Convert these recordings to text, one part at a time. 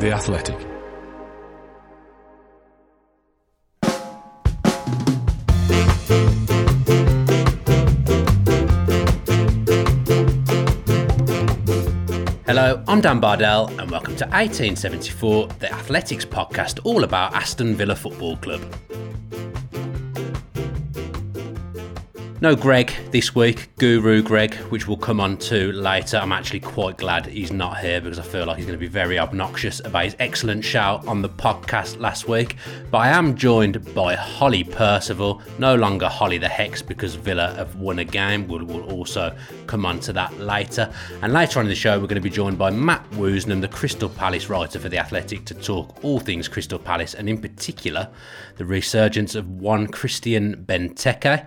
The Athletic. Hello, I'm Dan Bardell, and welcome to 1874, the Athletics podcast all about Aston Villa Football Club. No Greg this week, Guru Greg, which we'll come on to later. I'm actually quite glad he's not here because I feel like he's going to be very obnoxious about his excellent shout on the podcast last week. But I am joined by Holly Percival, no longer Holly the Hex because Villa have won a game. We'll, we'll also come on to that later. And later on in the show, we're going to be joined by Matt Woosnam, the Crystal Palace writer for The Athletic, to talk all things Crystal Palace and in particular the resurgence of one Christian Benteke.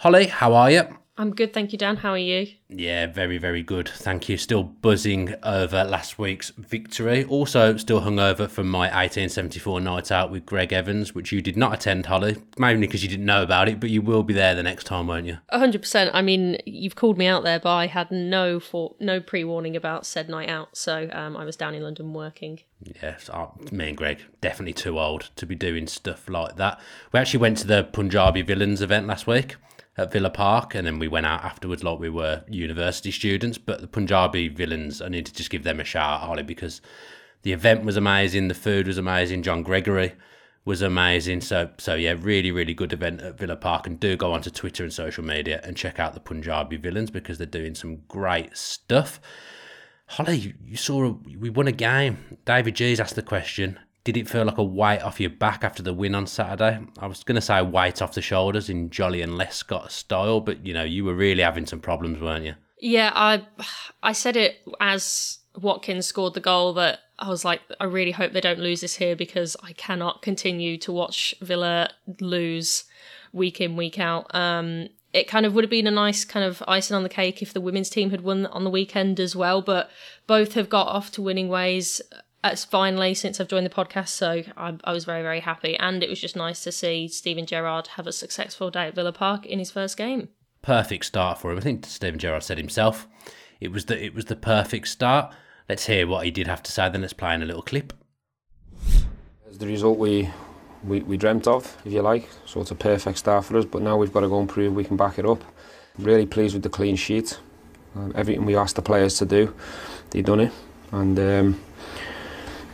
Holly, how are you? I'm good, thank you, Dan. How are you? Yeah, very, very good. Thank you. Still buzzing over last week's victory. Also, still hungover from my 1874 night out with Greg Evans, which you did not attend, Holly. Mainly because you didn't know about it, but you will be there the next time, won't you? 100%. I mean, you've called me out there, but I had no for no pre warning about said night out, so um, I was down in London working. Yes, uh, me and Greg definitely too old to be doing stuff like that. We actually went to the Punjabi Villains event last week at Villa Park, and then we went out afterwards like we were university students. But the Punjabi villains, I need to just give them a shout out, Holly, because the event was amazing, the food was amazing, John Gregory was amazing. So, so yeah, really, really good event at Villa Park. And do go onto Twitter and social media and check out the Punjabi villains because they're doing some great stuff. Holly, you saw we won a game. David G's asked the question: did it feel like a weight off your back after the win on Saturday? I was going to say weight off the shoulders in Joleon Lescott style, but you know, you were really having some problems, weren't you? Yeah, I I said it as Watkins scored the goal that I was like, I really hope they don't lose this here because I cannot continue to watch Villa lose week in, week out. Um, it kind of would have been a nice kind of icing on the cake if the women's team had won on the weekend as well, but both have got off to winning ways it's finally since I've joined the podcast, so I, I, was very, very happy. And it was just nice to see Steven Gerrard have a successful day at Villa Park in his first game. Perfect start for him. I think Steven Gerrard said himself it was the it was the perfect start. Let's hear what he did have to say. Then let's play in a little clip. It's the result we, we we dreamt of, if you like. So it's a perfect start for us. But now we've got to go and prove we can back it up. Really pleased with the clean sheet. Um, everything we asked the players to do, they've done it. And um,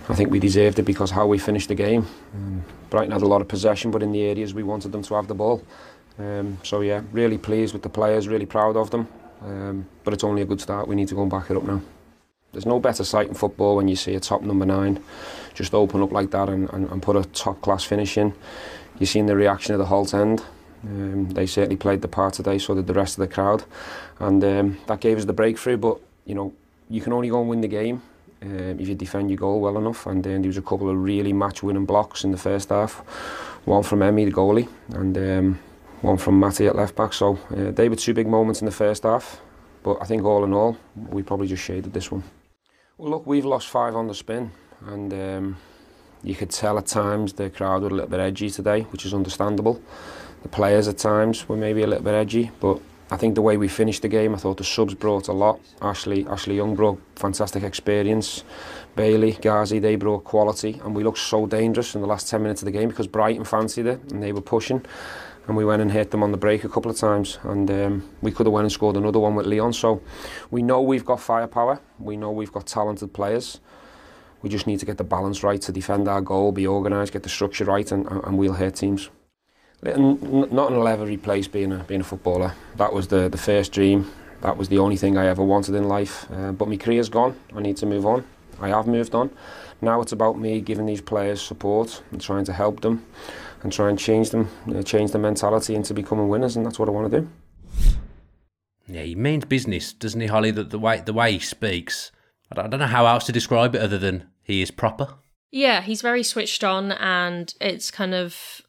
I think we deserved it because how we finished the game. Um, Brighton had a lot of possession, but in the areas we wanted them to have the ball. Um, so yeah, really pleased with the players, really proud of them. Um, but it's only a good start. We need to go and back it up now. There's no better sight in football when you see a top number nine just open up like that and, and, and put a top class finish in. You've seen the reaction of the Holte end. Um, they certainly played the part today, so did the rest of the crowd, and um, that gave us the breakthrough. But you know, you can only go and win the game um, if you defend your goal well enough. And then there was a couple of really match-winning blocks in the first half. One from Emi, the goalie, and um, one from Matty at left back. So uh, they were two big moments in the first half. But I think all in all, we probably just shaded this one. Well, look, we've lost five on the spin, and um, you could tell at times the crowd were a little bit edgy today, which is understandable. The players at times were maybe a little bit edgy, but I think the way we finished the game, I thought the subs brought a lot. Ashley, Ashley Young brought fantastic experience. Bailey, Ghazi, they brought quality, and we looked so dangerous in the last 10 minutes of the game because Brighton fancied it and they were pushing. And we went and hit them on the break a couple of times, and um, we could have went and scored another one with Leon. So we know we've got firepower, we know we've got talented players. We just need to get the balance right to defend our goal, be organised, get the structure right, and, and we'll hit teams. Not in a every place being a being a footballer. That was the the first dream. That was the only thing I ever wanted in life. Uh, but my career's gone. I need to move on. I have moved on. Now it's about me giving these players support and trying to help them and try and change them, uh, change the mentality into becoming winners, and that's what I want to do. Yeah, he means business, doesn't he, Holly? That the way the way he speaks, I don't, I don't know how else to describe it other than he is proper. Yeah, he's very switched on, and it's kind of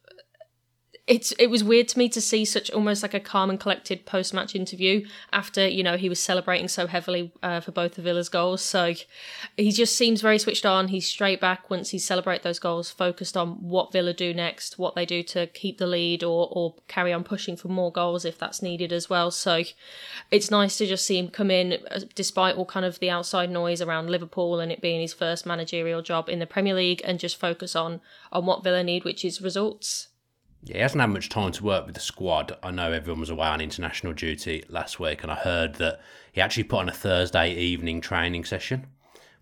it's it was weird to me to see such almost like a calm and collected post match interview after you know he was celebrating so heavily uh, for both of Villa's goals. So he just seems very switched on. He's straight back once he celebrate those goals, focused on what Villa do next, what they do to keep the lead or or carry on pushing for more goals if that's needed as well. So it's nice to just see him come in uh, despite all kind of the outside noise around Liverpool and it being his first managerial job in the Premier League and just focus on on what Villa need, which is results. Yeah, he hasn't had much time to work with the squad. I know everyone was away on international duty last week, and I heard that he actually put on a Thursday evening training session,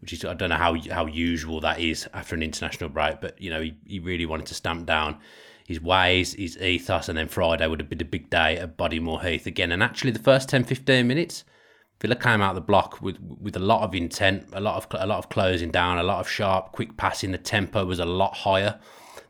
which is I don't know how how usual that is after an international break, but you know he, he really wanted to stamp down his ways, his ethos, and then Friday would have been a big day at Bodymoor Heath again. And actually, the first 10, 15 minutes, Villa came out of the block with with a lot of intent, a lot of a lot of closing down, a lot of sharp, quick passing. The tempo was a lot higher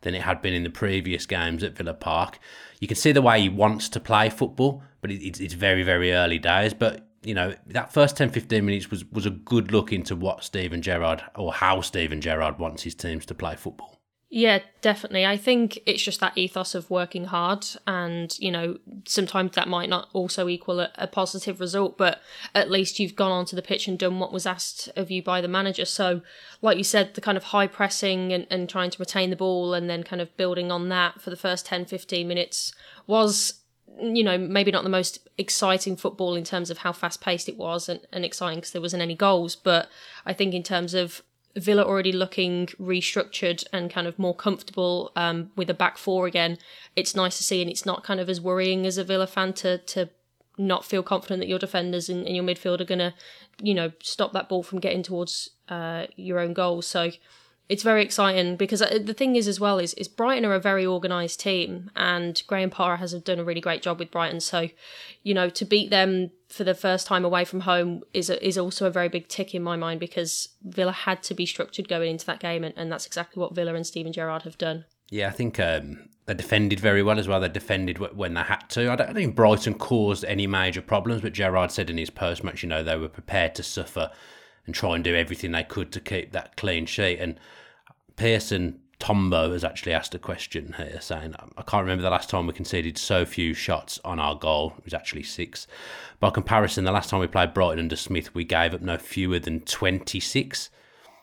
than it had been in the previous games at Villa Park. You can see the way he wants to play football, but it's, it's very, very early days. But, you know, that first 10 15 minutes was, was a good look into what Steven Gerrard or how Steven Gerrard wants his teams to play football. Yeah, definitely. I think it's just that ethos of working hard, and you know, sometimes that might not also equal a, a, positive result, but at least you've gone onto the pitch and done what was asked of you by the manager. So, like you said, the kind of high pressing and, and trying to retain the ball and then kind of building on that for the first 10 15 minutes was you know, maybe not the most exciting football in terms of how fast paced it was and, and exciting because there wasn't any goals. But I think in terms of Villa already looking restructured and kind of more comfortable um, with a back four again. It's nice to see, and it's not kind of as worrying as a Villa fan to to not feel confident that your defenders and, and your midfield are gonna, you know, stop that ball from getting towards uh, your own goal. So it's very exciting because uh, the thing is as well is is Brighton are a very organised team and Graham Potter has done a really great job with Brighton. So, you know, to beat them for the first time away from home is a, is also a very big tick in my mind because Villa had to be structured going into that game and, and that's exactly what Villa and Steven Gerrard have done. Yeah, I think um, they defended very well as well. They defended when they had to. I don't think Brighton caused any major problems, but Gerrard said in his post match, you know, they were prepared to suffer and try and do everything they could to keep that clean sheet. And Pearson Tombo has actually asked a question here saying, um, I can't remember the last time we conceded so few shots on our goal. It was actually six. By comparison, the last time we played Brighton under Smith, we gave up no fewer than 26.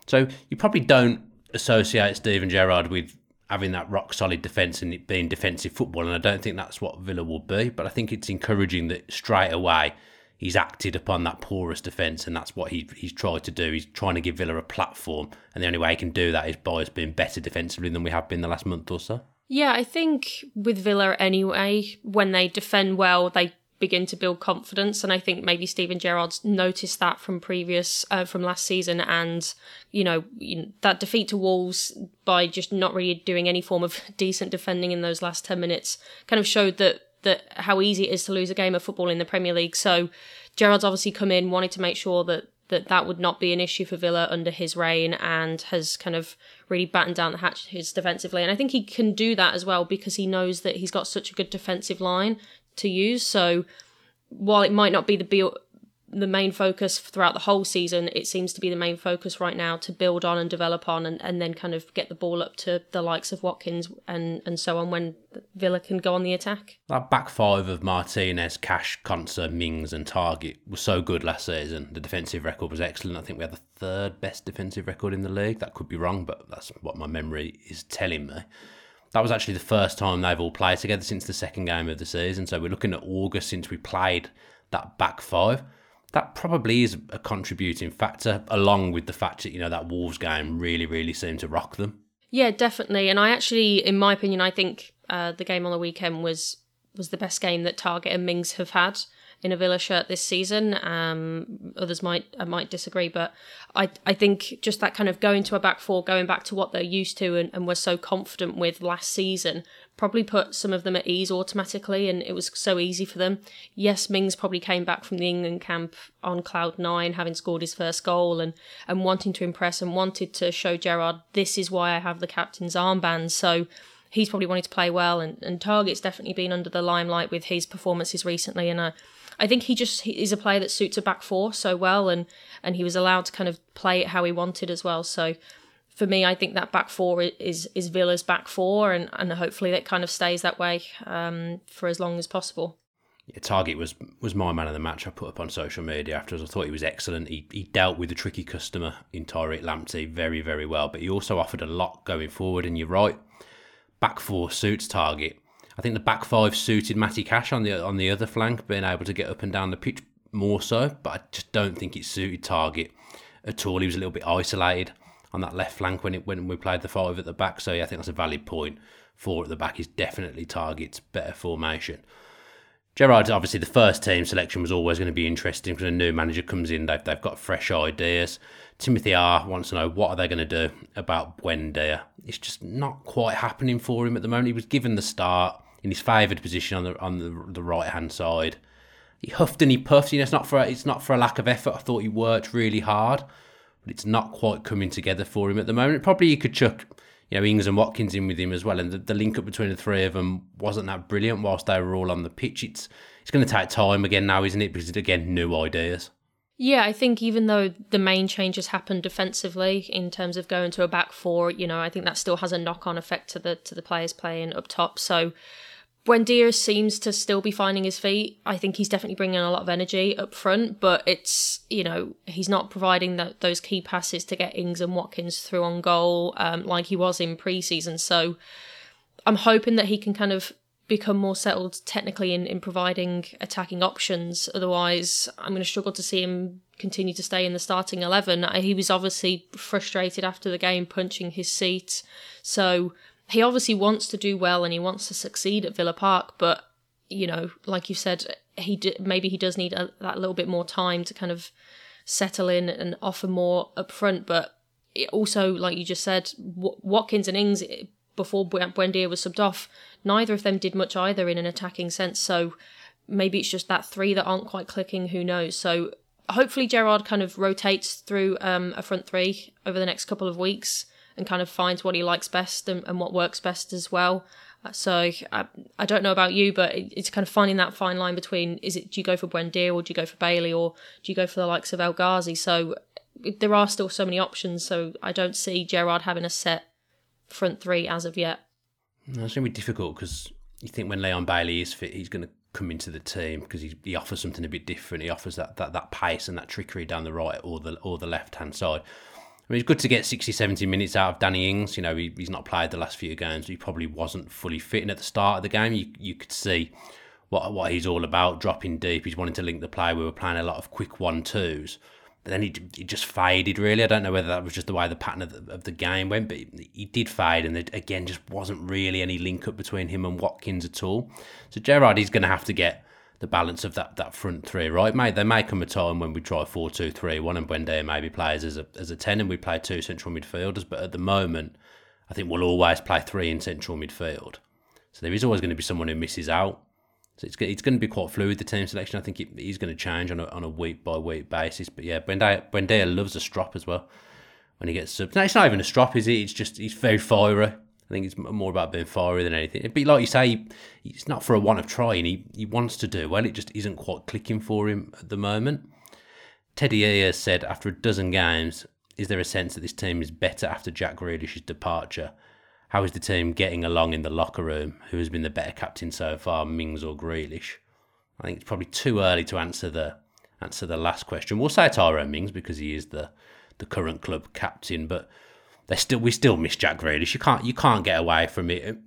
So you probably don't associate Steven Gerrard with having that rock solid defence and it being defensive football. And I don't think that's what Villa will be. But I think it's encouraging that straight away he's acted upon that porous defence, and that's what he, he's tried to do. He's trying to give Villa a platform, and the only way he can do that is by us being better defensively than we have been the last month or so. Yeah, I think with Villa anyway, when they defend well, they begin to build confidence, and I think maybe Steven Gerrard's noticed that from previous uh, from last season, and you know, that defeat to Wolves by just not really doing any form of decent defending in those last ten minutes kind of showed that that how easy it is to lose a game of football in the Premier League. So Gerrard's obviously come in, wanted to make sure that that that would not be an issue for Villa under his reign, and has kind of really battened down the hatches defensively. And I think he can do that as well because he knows that he's got such a good defensive line to use. So while it might not be the be the main focus throughout the whole season. It seems to be the main focus right now to build on and develop on and, and then kind of get the ball up to the likes of Watkins and, and so on when Villa can go on the attack. That back five of Martinez, Cash, Konsa, Mings and Targett was so good last season. The defensive record was excellent. I think we had the third best defensive record in the league. That could be wrong, but that's what my memory is telling me. That was actually the first time they've all played together since the second game of the season. So we're looking at August since we played that back five that probably is a contributing factor, along with the fact that you know that Wolves game really, really seemed to rock them. Yeah, definitely. And I actually, in my opinion, I think uh, the game on the weekend was was the best game that Targett and Mings have had in a Villa shirt this season. Um, others might I might disagree, but I I think just that kind of going to a back four, going back to what they're used to and, and were so confident with last season, probably put some of them at ease automatically, and it was so easy for them. Yes, Mings probably came back from the England camp on cloud nine, having scored his first goal and and wanting to impress and wanted to show Gerrard this is why I have the captain's armband. So he's probably wanting to play well, and, and Targett's definitely been under the limelight with his performances recently, and uh, I think he just he is a player that suits a back four so well, and and he was allowed to kind of play it how he wanted as well. So for me, I think that back four is is Villa's back four, and, and hopefully that kind of stays that way um, for as long as possible. Yeah, Targett was was my man of the match. I put up on social media afterwards. I thought he was excellent. He, he dealt with the tricky customer in Tariq Lamptey very very well, but he also offered a lot going forward. And you're right, back four suits Targett. I think the back five suited Matty Cash on the on the other flank, being able to get up and down the pitch more so. But I just don't think it suited Targett at all. He was a little bit isolated on that left flank when it when we played the five at the back. So yeah, I think that's a valid point. Four at the back is definitely Targett's better formation. Gerrard, obviously, the first team selection was always going to be interesting because a new manager comes in, they've, they've got fresh ideas. Timothy R wants to know what are they going to do about Buendia. It's just not quite happening for him at the moment. He was given the start in his favoured position on the on the, the right hand side. He huffed and he puffed. You know, it's not for it's not for a lack of effort. I thought he worked really hard, it's not quite coming together for him at the moment. Probably he could chuck you know Ings and Watkins in with him as well, and the, the link up between the three of them wasn't that brilliant whilst they were all on the pitch. It's it's going to take time again now, isn't it? Because again, new ideas. Yeah, I think even though the main changes happened defensively in terms of going to a back four, you know, I think that still has a knock on effect to the to the players playing up top. So Buendia seems to still be finding his feet. I think he's definitely bringing a lot of energy up front, but it's you know he's not providing those key passes to get Ings and Watkins through on goal um, like he was in preseason. So I'm hoping that he can kind of become more settled technically in, in providing attacking options. Otherwise, I'm going to struggle to see him continue to stay in the starting 11. He was obviously frustrated after the game, punching his seat. So he obviously wants to do well and he wants to succeed at Villa Park, but you know, like you said, he d- maybe he does need a, that little bit more time to kind of settle in and offer more up front. But also, like you just said, Watkins and Ings before Buendia was subbed off, neither of them did much either in an attacking sense. So maybe it's just that three that aren't quite clicking. Who knows? So hopefully Gerrard kind of rotates through um, a front three over the next couple of weeks and kind of finds what he likes best and, and what works best as well. Uh, so I, I don't know about you, but it's kind of finding that fine line between is it do you go for Buendia or do you go for Bailey or do you go for the likes of El Ghazi? So there are still so many options. So I don't see Gerrard having a set front three as of yet. No, it's going to be difficult because you think when Leon Bailey is fit, he's going to come into the team because he, he offers something a bit different. He offers that, that, that pace and that trickery down the right or the or the left hand side. I mean, it's good to get 60, 70 minutes out of Danny Ings. You know, he, he's not played the last few games. He probably wasn't fully fit. And at the start of the game, you, you could see what what he's all about, dropping deep. He's wanting to link the play. We were playing a lot of quick one-twos. But then he, he just faded, really. I don't know whether that was just the way the pattern of the, of the game went, but he, did fade. And there, again, just wasn't really any link up between him and Watkins at all. So Gerrard, he's going to have to get the balance of that, that front three, right, mate? There may come a time when we try 4 2 3 1 and Buendia maybe plays as a, as a 10 and we play two central midfielders, but at the moment, I think we'll always play three in central midfield. So there is always going to be someone who misses out. So it's, it's going to be quite fluid, the team selection. I think it, he's going to change on a, on a week by week basis. But yeah, Buendia loves a strop as well when he gets subbed. No, it's not even a strop, is it? It's just, he's very fiery. I think it's more about being fiery than anything. But like you say, it's not for a want of trying. He he wants to do well. It just isn't quite clicking for him at the moment. Teddy Ear said after a dozen games, is there a sense that this team is better after Jack Grealish's departure? How is the team getting along in the locker room? Who has been the better captain so far, Mings or Grealish? I think it's probably too early to answer the answer the last question. We'll say Tyrone Mings because he is the the current club captain, but they still we still miss Jack Grealish. You can't you can't get away from it.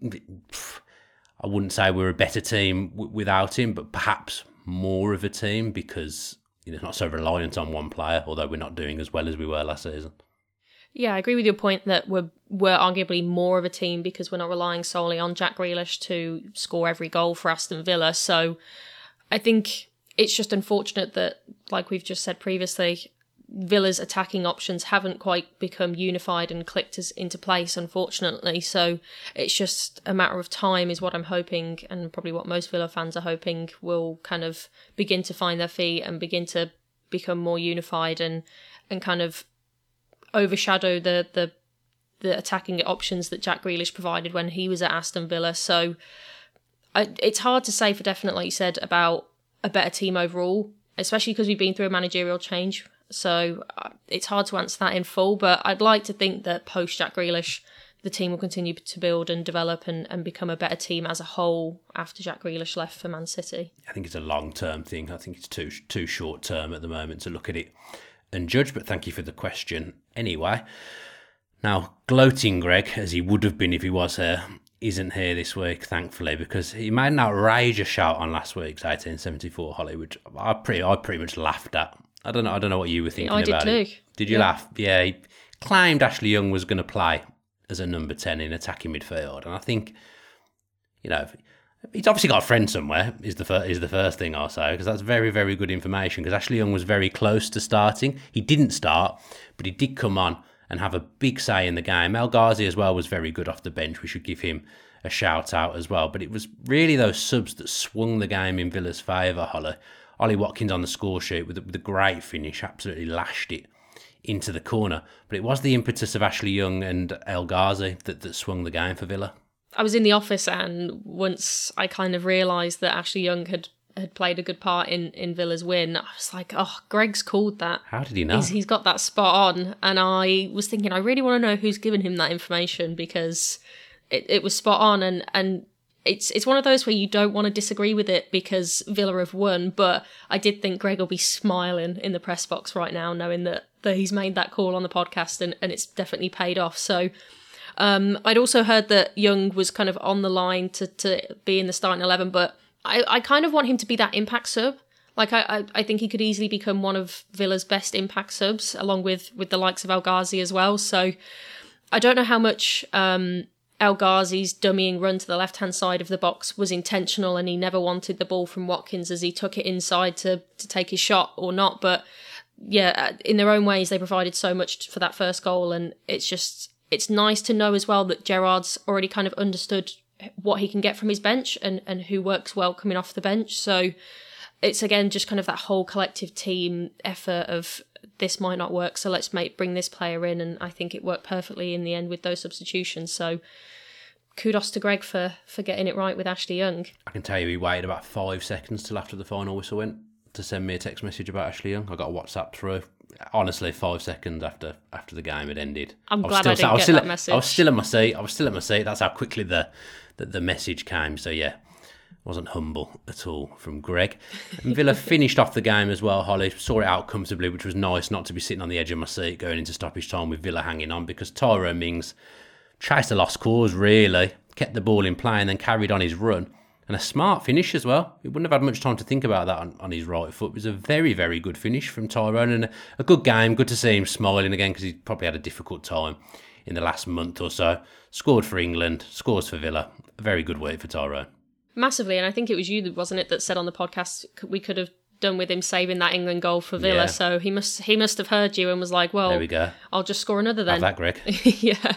I wouldn't say we're a better team without him, but perhaps more of a team because you know not so reliant on one player. Although we're not doing as well as we were last season. Yeah, I agree with your point that we're we're arguably more of a team because we're not relying solely on Jack Grealish to score every goal for Aston Villa. So I think it's just unfortunate that, like we've just said previously, Villa's attacking options haven't quite become unified and clicked as, into place, unfortunately. So it's just a matter of time, is what I'm hoping, and probably what most Villa fans are hoping will kind of begin to find their feet and begin to become more unified and and kind of overshadow the the the attacking options that Jack Grealish provided when he was at Aston Villa. So I, it's hard to say for definite, like you said, about a better team overall, especially because we've been through a managerial change So uh, it's hard to answer that in full, but I'd like to think that post Jack Grealish, the team will continue to build and develop and, and become a better team as a whole after Jack Grealish left for Man City. I think it's a long term thing. I think it's too too short term at the moment to look at it and judge. But thank you for the question anyway. Now, gloating Greg, as he would have been if he was here, isn't here this week, thankfully, because he made an outrageous shout on last week's 1874 Hollywood. I pretty, I pretty much laughed at. I don't know. I don't know what you were thinking I did about too. it. Did you Yeah. laugh? Yeah, he claimed Ashley Young was going to play as a number ten in attacking midfield, and I think, you know, he's obviously got a friend somewhere. Is the fir- is the first thing I'll say because that's very very good information. Because Ashley Young was very close to starting. He didn't start, but he did come on and have a big say in the game. El Ghazi as well was very good off the bench. We should give him a shout out as well. But it was really those subs that swung the game in Villa's favour. Holly, Ollie Watkins on the score sheet with a, with a great finish, absolutely lashed it into the corner. But it was the impetus of Ashley Young and El Ghazi that, that swung the game for Villa. I was in the office, and once I kind of realised that Ashley Young had had played a good part in in Villa's win, I was like, oh, Greg's called that. How did he know? He's, he's got that spot on, and I was thinking, I really want to know who's given him that information because it, it was spot on, and and it's it's one of those where you don't want to disagree with it because Villa have won, but I did think Greg will be smiling in the press box right now, knowing that that he's made that call on the podcast, and and it's definitely paid off. So. Um, I'd also heard that Young was kind of on the line to, to be in the starting 11, but I, I kind of want him to be that impact sub. Like, I, I, I think he could easily become one of Villa's best impact subs, along with, with the likes of El Ghazi as well. So I don't know how much um, El Ghazi's dummying run to the left hand side of the box was intentional and he never wanted the ball from Watkins as he took it inside to, to take his shot or not. But yeah, uh, in their own ways, they provided so much for that first goal, and it's just it's nice to know as well that Gerrard's already kind of understood what he can get from his bench and and who works well coming off the bench. So it's again just kind of that whole collective team effort of this might not work, so let's make bring this player in, and I think it worked perfectly in the end with those substitutions. So kudos to Greg for for getting it right with Ashley Young. I can tell you he waited about five seconds till after the final whistle went to send me a text message about Ashley Young. I got a WhatsApp through. Honestly, five seconds after after the game had ended. I'm was glad I still, didn't was get still, that I was still in my seat. I was still in my seat. That's how quickly the the, the message came. So yeah, wasn't humble at all from Greg. And Villa finished off the game as well. Holly saw it out comfortably, which was nice not to be sitting on the edge of my seat going into stoppage time with Villa hanging on because Tyrone Mings chased a lost cause really, kept the ball in play and then carried on his run. And a smart finish as well. He wouldn't have had much time to think about that on, on his right foot. It was a very, very good finish from Tyrone and a, a good game. Good to see him smiling again because he probably had a difficult time in the last month or so. Scored for England, scores for Villa. A very good week for Tyrone. Massively, and I think it was you, wasn't it, that said on the podcast we could have done with him saving that England goal for Villa. Yeah. So he must he must have heard you and was like, well, There we go. I'll just score another then." Have that, Greg. yeah.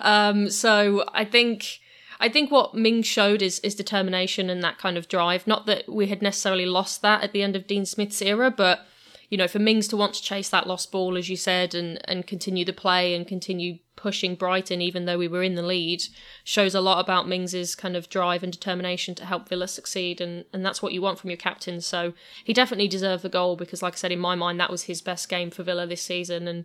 Um, so I think I think what Ming showed is is determination and that kind of drive. Not that we had necessarily lost that at the end of Dean Smith's era, but you know, for Mings to want to chase that lost ball, as you said, and and continue the play and continue pushing Brighton, even though we were in the lead, shows a lot about Mings's kind of drive and determination to help Villa succeed, and and that's what you want from your captain. So he definitely deserved the goal because, like I said, in my mind, that was his best game for Villa this season, and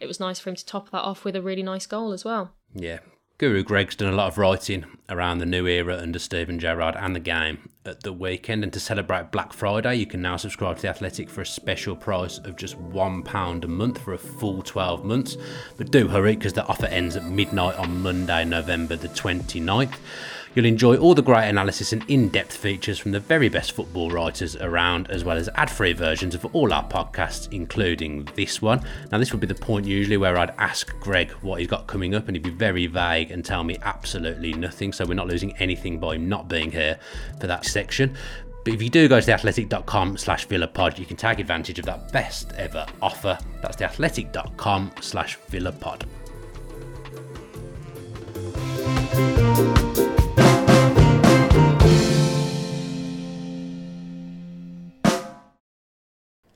it was nice for him to top that off with a really nice goal as well. Yeah. Guru Greg's done a lot of writing around the new era under Steven Gerrard and the game at the weekend. And to celebrate Black Friday, you can now subscribe to The Athletic for a special price of just £1 a month for a full 12 months. But do hurry because the offer ends at midnight on Monday, November the 29th. You'll enjoy all the great analysis and in depth features from the very best football writers around, as well as ad free versions of all our podcasts, including this one. Now, this would be the point usually where I'd ask Greg what he's got coming up, and he'd be very vague and tell me absolutely nothing. So, we're not losing anything by him not being here for that section. But if you do go to theathletic.com slash villapod, you can take advantage of that best ever offer. That's theathletic.com slash villapod.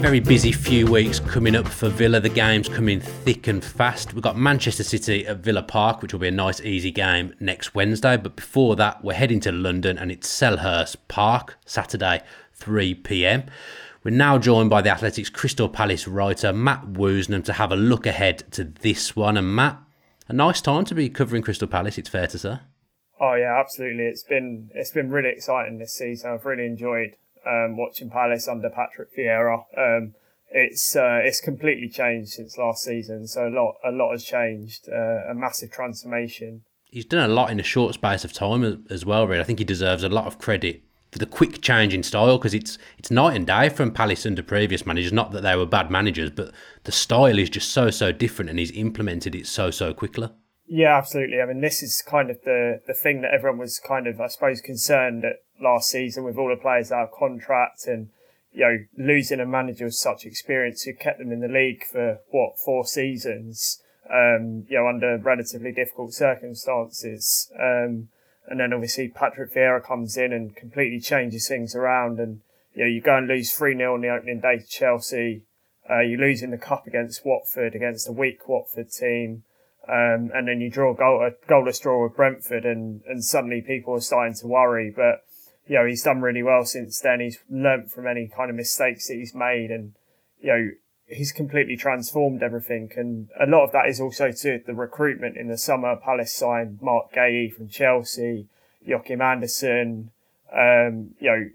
Very busy few weeks coming up for Villa. The games coming thick and fast. We've got Manchester City at Villa Park, which will be a nice, easy game next Wednesday. But before that, we're heading to London and it's Selhurst Park, Saturday, 3 pm. We're now joined by the Athletics Crystal Palace writer Matt Woosnam to have a look ahead to this one. And Matt, a nice time to be covering Crystal Palace, it's fair to say. Oh yeah, absolutely. It's been it's been really exciting this season. I've really enjoyed um, watching Palace under Patrick Vieira. Um, it's uh, it's completely changed since last season. So a lot a lot has changed. Uh, a massive transformation. He's done a lot in a short space of time as well. Really, I think he deserves a lot of credit for the quick change in style because it's it's night and day from Palace under previous managers. Not that they were bad managers, but the style is just so so different, and he's implemented it so so quickly. Yeah, absolutely. I mean, this is kind of the the thing that everyone was kind of, I suppose, concerned at last season with all the players out of contract and you know losing a manager with such experience who kept them in the league for what four seasons. Um, you know, under relatively difficult circumstances. Um, and then obviously Patrick Vieira comes in and completely changes things around. And you know, you go and lose three 0 on the opening day to Chelsea. Uh, you lose in the cup against Watford against a weak Watford team. Um, and then you draw a, goal, a goalless draw with Brentford, and, and suddenly people are starting to worry. But you know he's done really well since then. He's learnt from any kind of mistakes that he's made, and you know he's completely transformed everything. And a lot of that is also to the recruitment in the summer. Palace signed Marc Guéhi from Chelsea, Joachim Andersen, um, you know,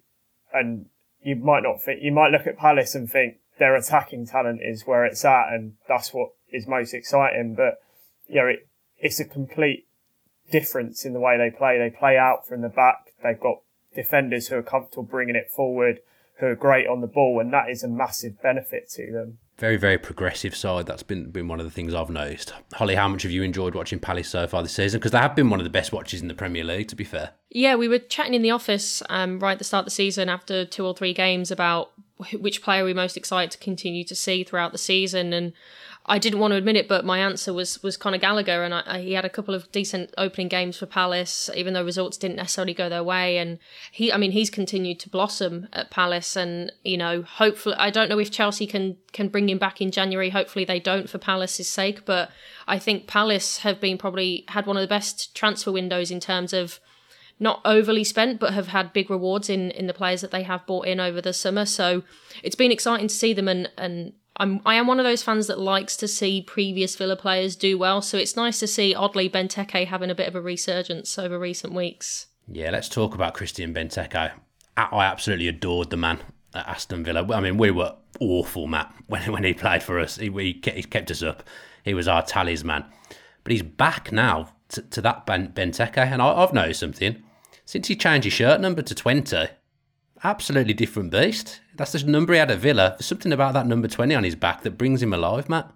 and you might not think you might look at Palace and think their attacking talent is where it's at, and that's what is most exciting. But you know, it, it's a complete difference in the way they play. They play out from the back. They've got defenders who are comfortable bringing it forward, who are great on the ball, and that is a massive benefit to them. Very, very progressive side. That's been been one of the things I've noticed. Holly, how much have you enjoyed watching Palace so far this season? Because they have been one of the best watches in the Premier League, to be fair. Yeah, we were chatting in the office um, right at the start of the season after two or three games about which player we're most excited to continue to see throughout the season, and I didn't want to admit it, but my answer was was Conor Gallagher, and I, I, he had a couple of decent opening games for Palace, even though results didn't necessarily go their way. And he, I mean, he's continued to blossom at Palace, and you know, hopefully, I don't know if Chelsea can can bring him back in January. Hopefully, they don't for Palace's sake. But I think Palace have been probably had one of the best transfer windows in terms of not overly spent, but have had big rewards in in the players that they have bought in over the summer. So it's been exciting to see them and and I'm I am one of those fans that likes to see previous Villa players do well, so it's nice to see oddly Benteke having a bit of a resurgence over recent weeks. Yeah, let's talk about Christian Benteke. I absolutely adored the man at Aston Villa. I mean, we were awful, Matt, when when he played for us. He, he kept us up. He was our talisman. But he's back now to, to that ben, Benteke, and I, I've noticed something. Since he changed his shirt number to 20, absolutely different beast. That's the number he had at Villa. There's something about that number 20 on his back that brings him alive, Matt.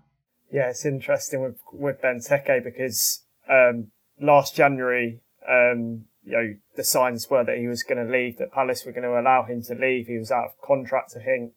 Yeah, it's interesting with, with Benteke because um, last January, um, you know, the signs were that he was going to leave, that Palace were going to allow him to leave. He was out of contract, I think.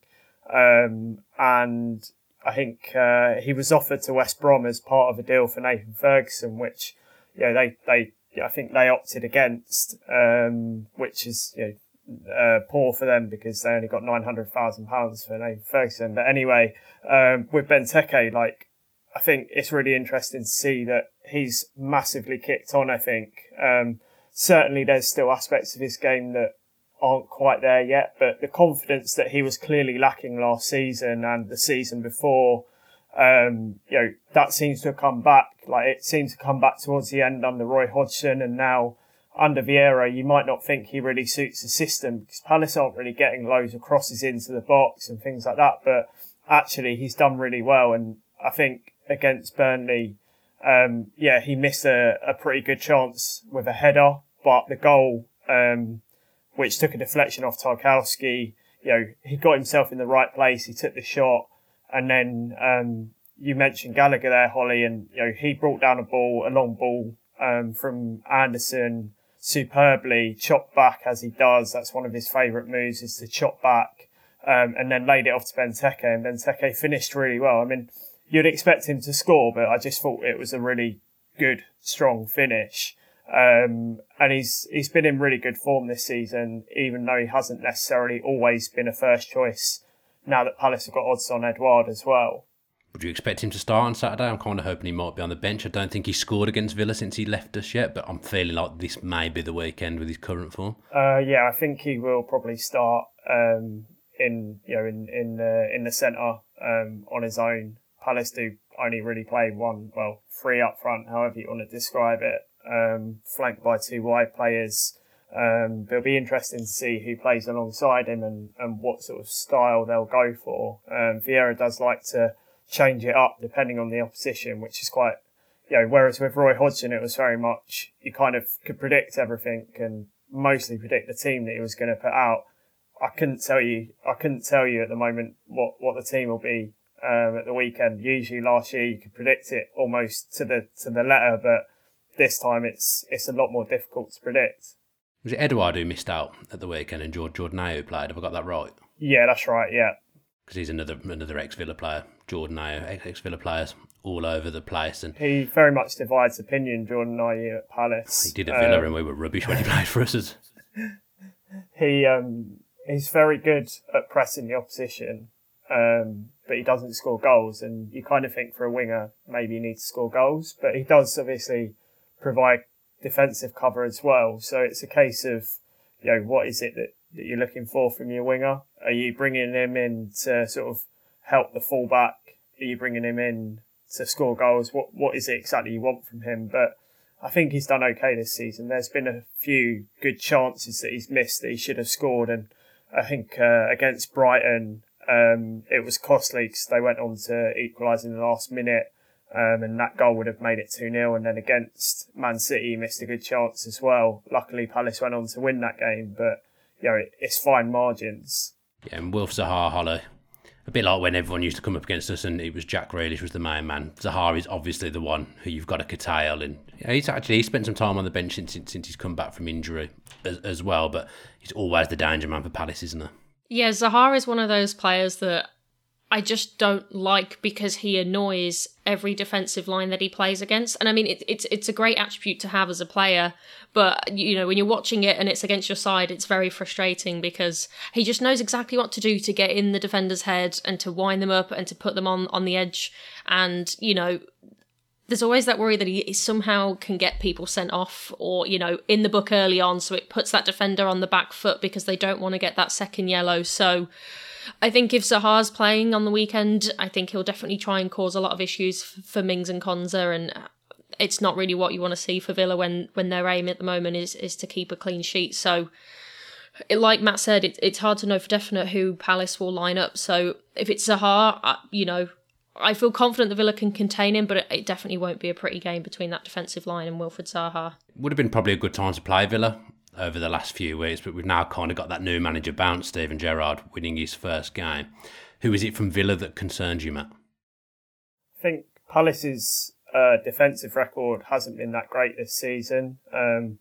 Um, and I think uh, he was offered to West Brom as part of a deal for Nathan Ferguson, which, you know, they, they I think they opted against, um, which is, you know, uh, poor for them because they only got nine hundred thousand pounds for Nathan Ferguson. But anyway, um, with Benteke, like I think it's really interesting to see that he's massively kicked on. I think um, certainly there's still aspects of his game that aren't quite there yet, but the confidence that he was clearly lacking last season and the season before, um, you know, that seems to have come back. Like it seems to come back towards the end under Roy Hodgson, and now under Vieira, you might not think he really suits the system because Palace aren't really getting loads of crosses into the box and things like that. But actually, he's done really well. And I think against Burnley, um, yeah, he missed a, a pretty good chance with a header, but the goal, um, which took a deflection off Tarkowski, you know, he got himself in the right place. He took the shot, and then um, you mentioned Gallagher there, Holly, and you know he brought down a ball, a long ball um, from Andersen superbly, chopped back as he does. That's one of his favourite moves is to chop back, um, and then laid it off to Benteke, and Benteke finished really well. I mean, you'd expect him to score, but I just thought it was a really good, strong finish. Um, and he's he's been in really good form this season, even though he hasn't necessarily always been a first choice. Now that Palace have got Odsonne Edouard as well. Would you expect him to start on Saturday? I'm kind of hoping he might be on the bench. I don't think he scored against Villa since he left us yet, but I'm feeling like this may be the weekend with his current form. Uh, yeah, I think he will probably start um, in you know in in the in the centre um, on his own. Palace do only really play one, well, three up front, however you want to describe it, um, flanked by two wide players. Um, it'll be interesting to see who plays alongside him and, and what sort of style they'll go for. Um, Vieira does like to change it up depending on the opposition, which is quite, you know, whereas with Roy Hodgson, it was very much, you kind of could predict everything and mostly predict the team that he was going to put out. I couldn't tell you, I couldn't tell you at the moment what, what the team will be um, at the weekend. Usually last year you could predict it almost to the, to the letter, but this time it's, it's a lot more difficult to predict. Was it Edouard who missed out at the weekend and George Jordan who played? Have I got that right? Yeah, that's right. Yeah. Because he's another another ex Villa player. Jordan Ayew, ex Villa players all over the place, and he very much divides opinion. Jordan Ayew at Palace. He did at Villa, um, and we were rubbish when he played for us. he um, he's very good at pressing the opposition, um, but he doesn't score goals. And you kind of think for a winger, maybe he needs to score goals, but he does obviously provide defensive cover as well. So it's a case of you know what is it that, that you're looking for from your winger? Are you bringing him in to sort of help the fullback? Are you bringing him in to score goals? What what is it exactly you want from him? But I think he's done okay this season. There's been a few good chances that he's missed that he should have scored, and I think uh, against Brighton um, it was costly because they went on to equalise in the last minute. Um, and that goal would have made it 2 0. And then against Man City, he missed a good chance as well. Luckily, Palace went on to win that game, but you know, it, it's fine margins. Yeah, and Wilf Zaha Holly a bit like when everyone used to come up against us and it was Jack Grealish was the main man. Zaha is obviously the one who you've got to curtail, and he's actually he spent some time on the bench since, since he's come back from injury as, as well. But he's always the danger man for Palace, isn't he? Yeah, Zaha is one of those players that I just don't like because he annoys every defensive line that he plays against. And I mean, it, it's it's a great attribute to have as a player, but you know, when you're watching it and it's against your side, it's very frustrating because he just knows exactly what to do to get in the defender's head and to wind them up and to put them on on the edge. And you know, there's always that worry that he somehow can get people sent off or you know in the book early on, so it puts that defender on the back foot because they don't want to get that second yellow. So I think if Zaha's playing on the weekend, I think he'll definitely try and cause a lot of issues for Mings and Konsa, and uh, it's not really what you want to see for Villa when when their aim at the moment is is to keep a clean sheet. So, it, like Matt said, it, it's hard to know for definite who Palace will line up. So if it's Zaha, you know. I feel confident the Villa can contain him, but it, it definitely won't be a pretty game between that defensive line and Wilfried Zaha. Would have been probably a good time to play Villa over the last few weeks, but we've now kind of got that new manager bounce, Steven Gerrard, winning his first game. Who is it from Villa that concerns you, Matt? I think Palace's uh, defensive record hasn't been that great this season. Um,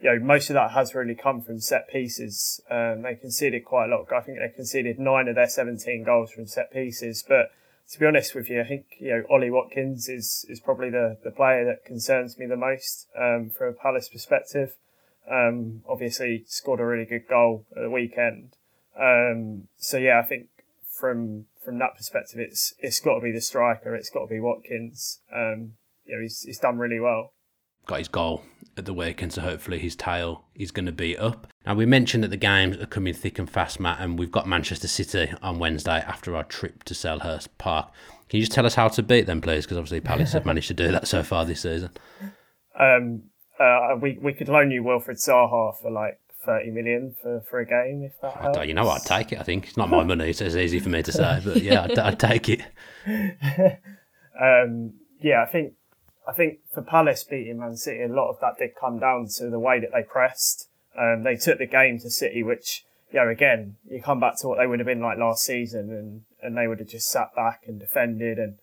you know, most of that has really come from set pieces. Um, they conceded quite a lot. I think they conceded nine of their 17 goals from set pieces. But to be honest with you, I think, you know, Ollie Watkins is, is probably the, the player that concerns me the most um, from a Palace perspective. Um, obviously scored a really good goal at the weekend. Um, so yeah, I think from from that perspective, it's it's got to be the striker. It's got to be Watkins. Um, you know, he's he's done really well. Got his goal at the weekend, so hopefully his tail is going to be up. Now we mentioned that the games are coming thick and fast, Matt, and we've got Manchester City on Wednesday after our trip to Selhurst Park. Can you just tell us how to beat them, please? Because obviously Palace have managed to do that so far this season. Um, uh, we we could loan you Wilfried Zaha for like 30 million for, for a game if that helps. You know, I'd take it. I think it's not my money. so It's easy for me to say, but yeah, I'd, I'd take it. um, yeah, I think I think for Palace beating Man City, a lot of that did come down to the way that they pressed. Um, they took the game to City, which you know, again, you come back to what they would have been like last season, and and they would have just sat back and defended. And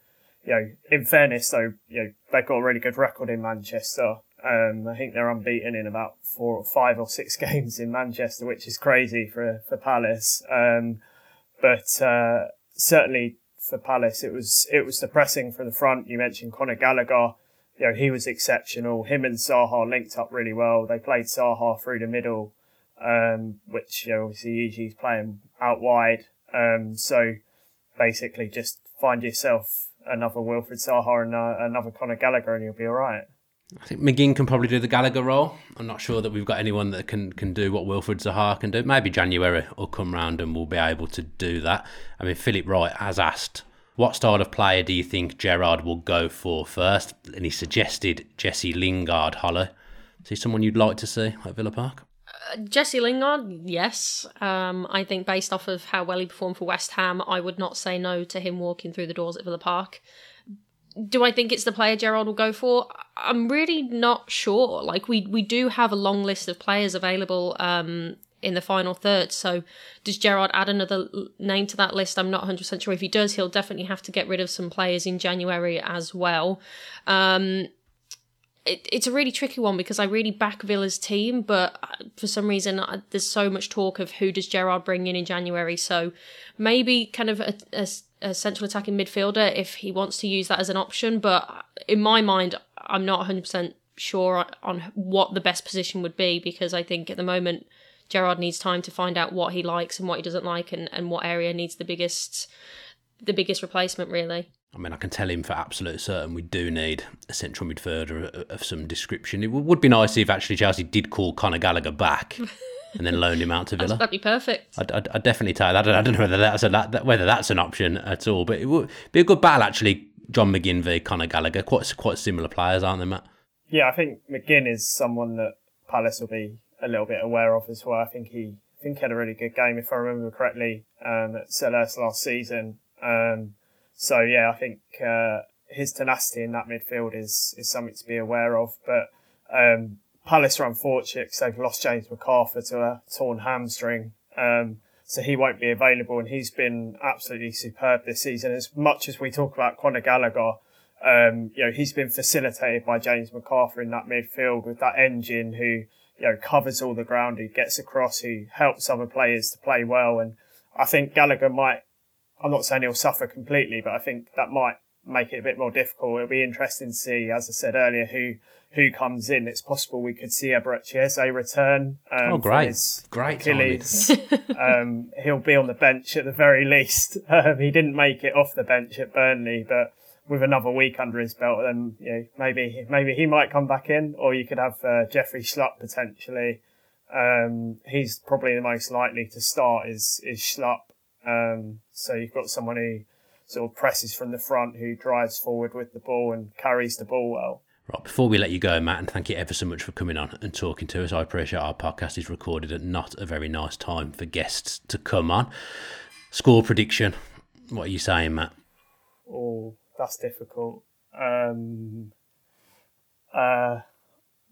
you know, in fairness, though, you know, they've got a really good record in Manchester. Um, I think they're unbeaten in about four or five or six games in Manchester, which is crazy for for Palace. Um, but uh, certainly for Palace, it was it was the pressing from the front. You mentioned Conor Gallagher. You know, he was exceptional. Him and Zaha linked up really well. They played Zaha through the middle, um, which you know, obviously he's playing out wide. Um, so basically, just find yourself another Wilfried Zaha and uh, another Conor Gallagher, and you'll be all right. I think McGinn can probably do the Gallagher role. I'm not sure that we've got anyone that can, can do what Wilfried Zaha can do. Maybe January will come round and we'll be able to do that. I mean, Philip Wright has asked, what style of player do you think Gerrard will go for first? And he suggested Jesse Lingard, Holly. Is he someone you'd like to see at Villa Park? Uh, Jesse Lingard, yes. Um, I think based off of how well he performed for West Ham, I would not say no to him walking through the doors at Villa Park do I think it's the player Gerrard will go for? I'm really not sure. Like we we do have a long list of players available um, in the final third. So does Gerrard add another name to that list? I'm not 100% sure. If he does, he'll definitely have to get rid of some players in January as well. Um, it, it's a really tricky one because I really back Villa's team, but uh, for some reason uh, there's so much talk of who does Gerrard bring in in January. So maybe kind of a, a a central attacking midfielder if he wants to use that as an option. But in my mind, I'm not 100% sure on what the best position would be because I think at the moment Gerrard needs time to find out what he likes and what he doesn't like and, and what area needs the biggest the biggest replacement really. I mean, I can tell him for absolute certain we do need a central midfielder of some description. It would be nice if actually Chelsea did call Conor Gallagher back and then loaned him out to Villa. That'd be perfect. I'd, I'd, I'd definitely take that. I don't know whether that's a, whether that's an option at all, but it would be a good battle actually. John McGinn v Conor Gallagher, quite quite similar players, aren't they, Matt? Yeah, I think McGinn is someone that Palace will be a little bit aware of as well. I think he I think he had a really good game, if I remember correctly, um, at Selhurst last season. Um, so yeah, I think uh, his tenacity in that midfield is is something to be aware of. But um, Palace are unfortunate because they've lost James McArthur to a torn hamstring. Um, so he won't be available, and he's been absolutely superb this season. As much as we talk about Conor Gallagher, um, you know, he's been facilitated by James McArthur in that midfield with that engine who, you know, covers all the ground, who gets across, who helps other players to play well. And I think Gallagher might, I'm not saying he'll suffer completely, but I think that might make it a bit more difficult. It'll be interesting to see, as I said earlier, who who comes in. It's possible we could see Eberechi Eze return. Um, oh, great. Great. Achilles. um, he'll be on the bench at the very least. Um, he didn't make it off the bench at Burnley, but with another week under his belt, then you know, maybe maybe he might come back in, or you could have uh, Jeffrey Schlupp potentially. Um, he's probably the most likely to start is is Schlupp. Um, so you've got someone who sort of presses from the front, who drives forward with the ball and carries the ball well. Right, before we let you go, Matt, and thank you ever so much for coming on and talking to us. I appreciate our podcast is recorded at not a very nice time for guests to come on. Score prediction. What are you saying, Matt? Oh, that's difficult. Um, uh,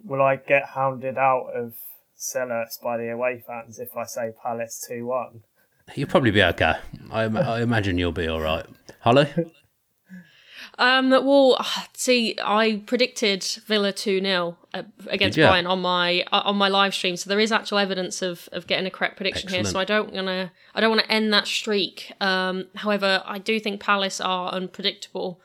will I get hounded out of Selhurst by the away fans if I say Palace 2 1? You'll probably be okay. I, I imagine you'll be all right. Holly? Um, well, see, I predicted Villa two 0 uh, against Brighton on my uh, on my live stream, so there is actual evidence of, of getting a correct prediction Excellent. here. So I don't wanna I don't want to end that streak. Um, however, I do think Palace are unpredictable,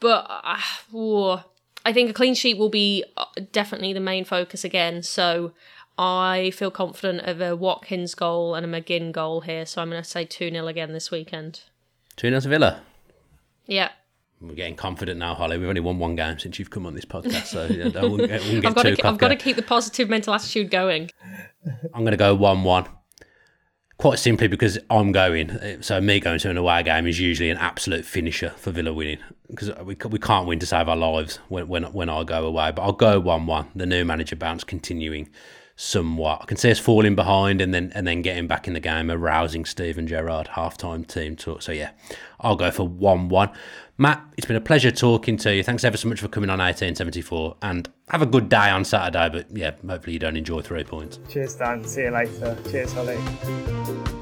but uh, I think a clean sheet will be uh, definitely the main focus again. So I feel confident of a Watkins goal and a McGinn goal here. So I'm going to say two 0 again this weekend. Two 0 to Villa. Yeah. We're getting confident now, Holly. We've only won one game since you've come on this podcast, so I won't get, won't get I've, got to, I've got to keep the positive mental attitude going. I'm going to go one-one, quite simply because I'm going. So me going to an away game is usually an absolute finisher for Villa winning. because we, we can't win to save our lives when, when when I go away. But I'll go one one. The new manager bounce continuing somewhat. I can see us falling behind and then and then getting back in the game, a rousing Steven Gerrard halftime team talk. So yeah, I'll go for one one. Matt, it's been a pleasure talking to you. Thanks ever so much for coming on 1874 and have a good day on Saturday. But yeah, hopefully you don't enjoy three points. Cheers, Dan. See you later. Cheers, Holly.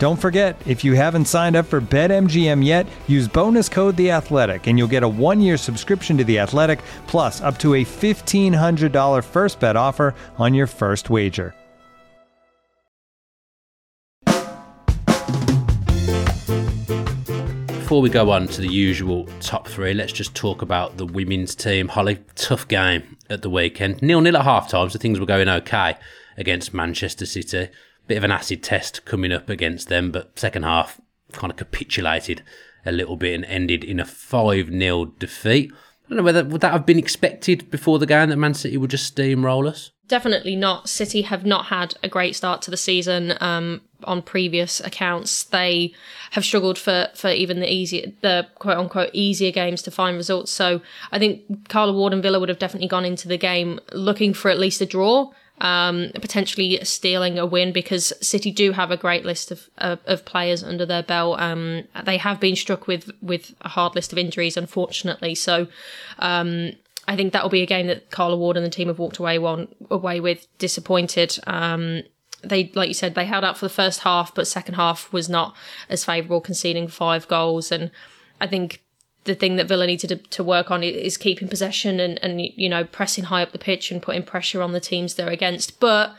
Don't forget, if you haven't signed up for BetMGM yet, use bonus code The Athletic, and you'll get a one-year subscription to The Athletic, plus up to a $1,500 first bet offer on your first wager. Before we go on to the usual top three, let's just talk about the women's team. Holly, tough game at the weekend. Nil nil at half time, so things were going okay against Manchester City. Bit of an acid test coming up against them, but second half kind of capitulated a little bit and ended in a 5 0 defeat. I don't know whether would that have been expected before the game that Man City would just steamroll us? Definitely not. City have not had a great start to the season. Um, on previous accounts, they have struggled for for even the easy, the quote unquote easier games to find results. So I think Carla Ward and Villa would have definitely gone into the game looking for at least a draw um, potentially stealing a win because City do have a great list of, of, of players under their belt. Um, they have been struck with with a hard list of injuries, unfortunately. So um, I think that will be a game that Carla Ward and the team have walked away one away with disappointed. Um, they, like you said, they held out for the first half, but second half was not as favourable, conceding five goals. And I think the thing that Villa needed to, to work on is keeping possession and, and you know pressing high up the pitch and putting pressure on the teams they're against. But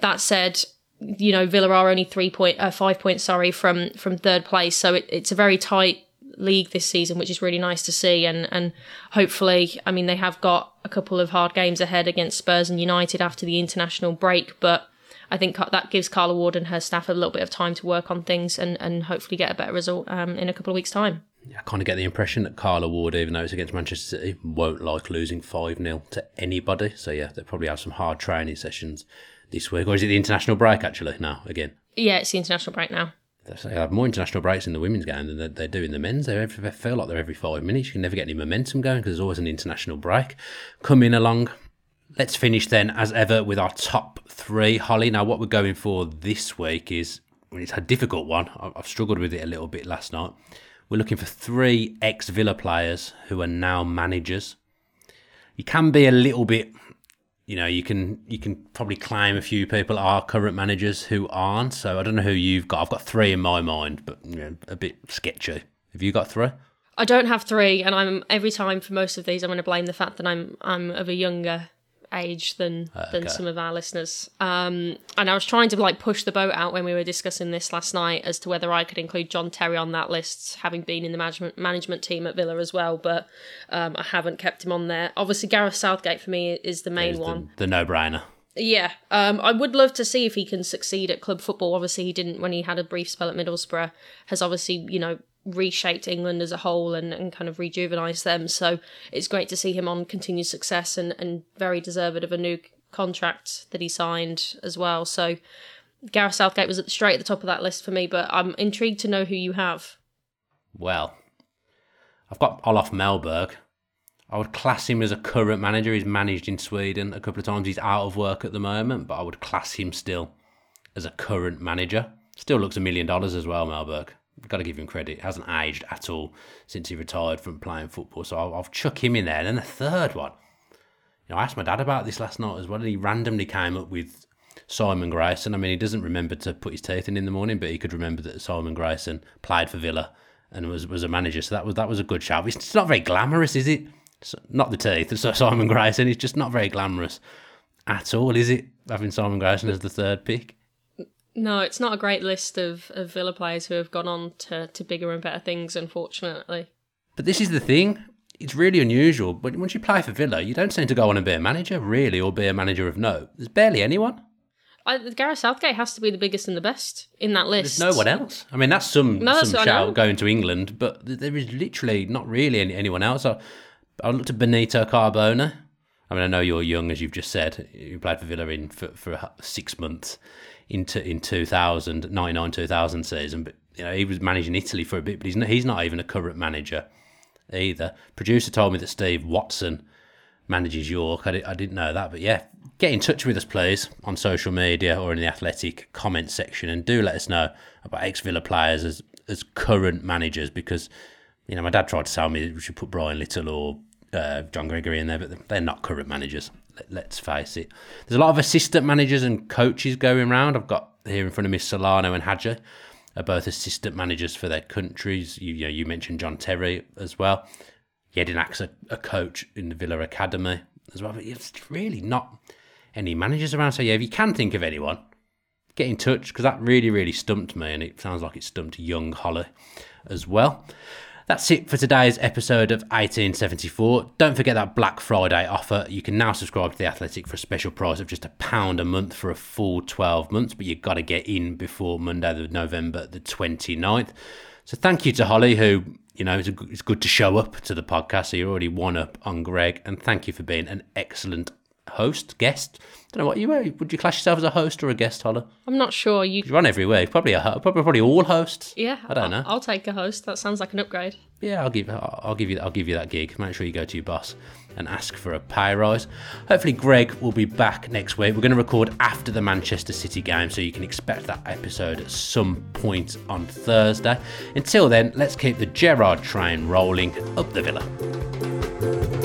that said, you know Villa are only three point uh, five points sorry from from third place, so it, it's a very tight league this season, which is really nice to see. And and hopefully, I mean they have got a couple of hard games ahead against Spurs and United after the international break, but. I think that gives Carla Ward and her staff a little bit of time to work on things and, and hopefully get a better result um, in a couple of weeks' time. I kind of get the impression that Carla Ward, even though it's against Manchester City, won't like losing 5 0 to anybody. So, yeah, they probably have some hard training sessions this week. Or is it the international break, actually, now, again? Yeah, it's the international break now. They have more international breaks in the women's game than they, they do in the men's. They, every, they feel like they're every five minutes. You can never get any momentum going because there's always an international break coming along. Let's finish then, as ever, with our top three. Holly, now what we're going for this week is it's a difficult one. I've struggled with it a little bit last night. We're looking for three ex Villa players who are now managers. You can be a little bit, you know, you can you can probably claim a few people are current managers who aren't. So I don't know who you've got. I've got three in my mind, but you know, a bit sketchy. Have you got three? I don't have three, and I'm every time for most of these, I'm going to blame the fact that I'm I'm of a younger age than okay. than some of our listeners. Um, and I was trying to like push the boat out when we were discussing this last night as to whether I could include John Terry on that list, having been in the management management team at Villa as well. But um, I haven't kept him on there. Obviously, Gareth Southgate for me is the main one. The, the no brainer. Yeah, um, I would love to see if he can succeed at club football. Obviously, he didn't when he had a brief spell at Middlesbrough. Has obviously, you know, reshaped England as a whole and, and kind of rejuvenized them. So it's great to see him on continued success and, and very deserved of a new contract that he signed as well. So Gareth Southgate was straight at the top of that list for me, but I'm intrigued to know who you have. Well, I've got Olof Mellberg. I would class him as a current manager. He's managed in Sweden a couple of times. He's out of work at the moment, but I would class him still as a current manager. Still looks a million dollars as well, Mellberg. Got to give him credit. Hasn't aged at all since he retired from playing football. So I'll, I'll chuck him in there. And then the third one. You know, I asked my dad about this last night as well. And he randomly came up with Simon Grayson. I mean, he doesn't remember to put his teeth in in the morning, but he could remember that Simon Grayson played for Villa and was was a manager. So that was that was a good shout. It's not very glamorous, is it? not the teeth. So Simon Grayson. is just not very glamorous at all, is it? Having Simon Grayson as the third pick. No, it's not a great list of, of Villa players who have gone on to, to bigger and better things, unfortunately. But this is the thing. It's really unusual. But once you play for Villa, you don't seem to go on and be a manager, really, or be a manager of note. There's barely anyone. I, Gareth Southgate has to be the biggest and the best in that list. There's no one else. I mean, that's some, no, some shout going to England, but there is literally not really any, anyone else. I, I looked at Benito Carbone. I mean, I know you're young, as you've just said. You played for Villa in for, for six months into in 2000, 99 2000 season, but you know he was managing Italy for a bit, but he's not, he's not even a current manager either. Producer told me that Steve Watson manages York. I, I didn't know that, but yeah, get in touch with us, please, on social media or in the Athletic comment section, and do let us know about ex Villa players as as current managers because you know my dad tried to tell me we should put Brian Little or uh, John Gregory in there, but they're not current managers. Let, us face it. There's a lot of assistant managers and coaches going around. I've got here in front of me Solano and Hadji are both assistant managers for their countries. You, you know, you mentioned John Terry as well. Jedinak's a, a coach in the Villa Academy as well. But it's really not any managers around. So yeah, if you can think of anyone, get in touch because that really, really stumped me, and it sounds like it stumped young Holly as well. That's it for today's episode of 1874. Don't forget that Black Friday offer. You can now subscribe to The Athletic for a special price of just a pound a month for a full 12 months, but you've got to get in before Monday, the November the 29th. So thank you to Holly, who, you know, it's, good to show up to the podcast. So you're already one up on Greg. And thank you for being an excellent host, guest. I don't know what you were. Would you class yourself as a host or a guest, Holly? I'm not sure. You You're on every week. Probably a probably probably all hosts. Yeah, I don't know. I'll take a host. That sounds like an upgrade. Yeah, I'll give I'll give you I'll give you that gig. Make sure you go to your boss and ask for a pay rise. Hopefully, Greg will be back next week. We're going to record after the Manchester City game, so you can expect that episode at some point on Thursday. Until then, let's keep the Gerrard train rolling up the villa.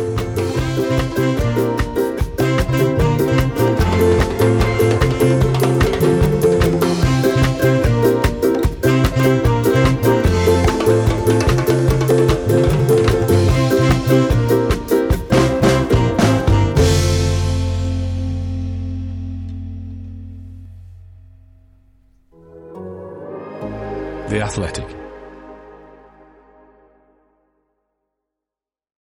Athletic.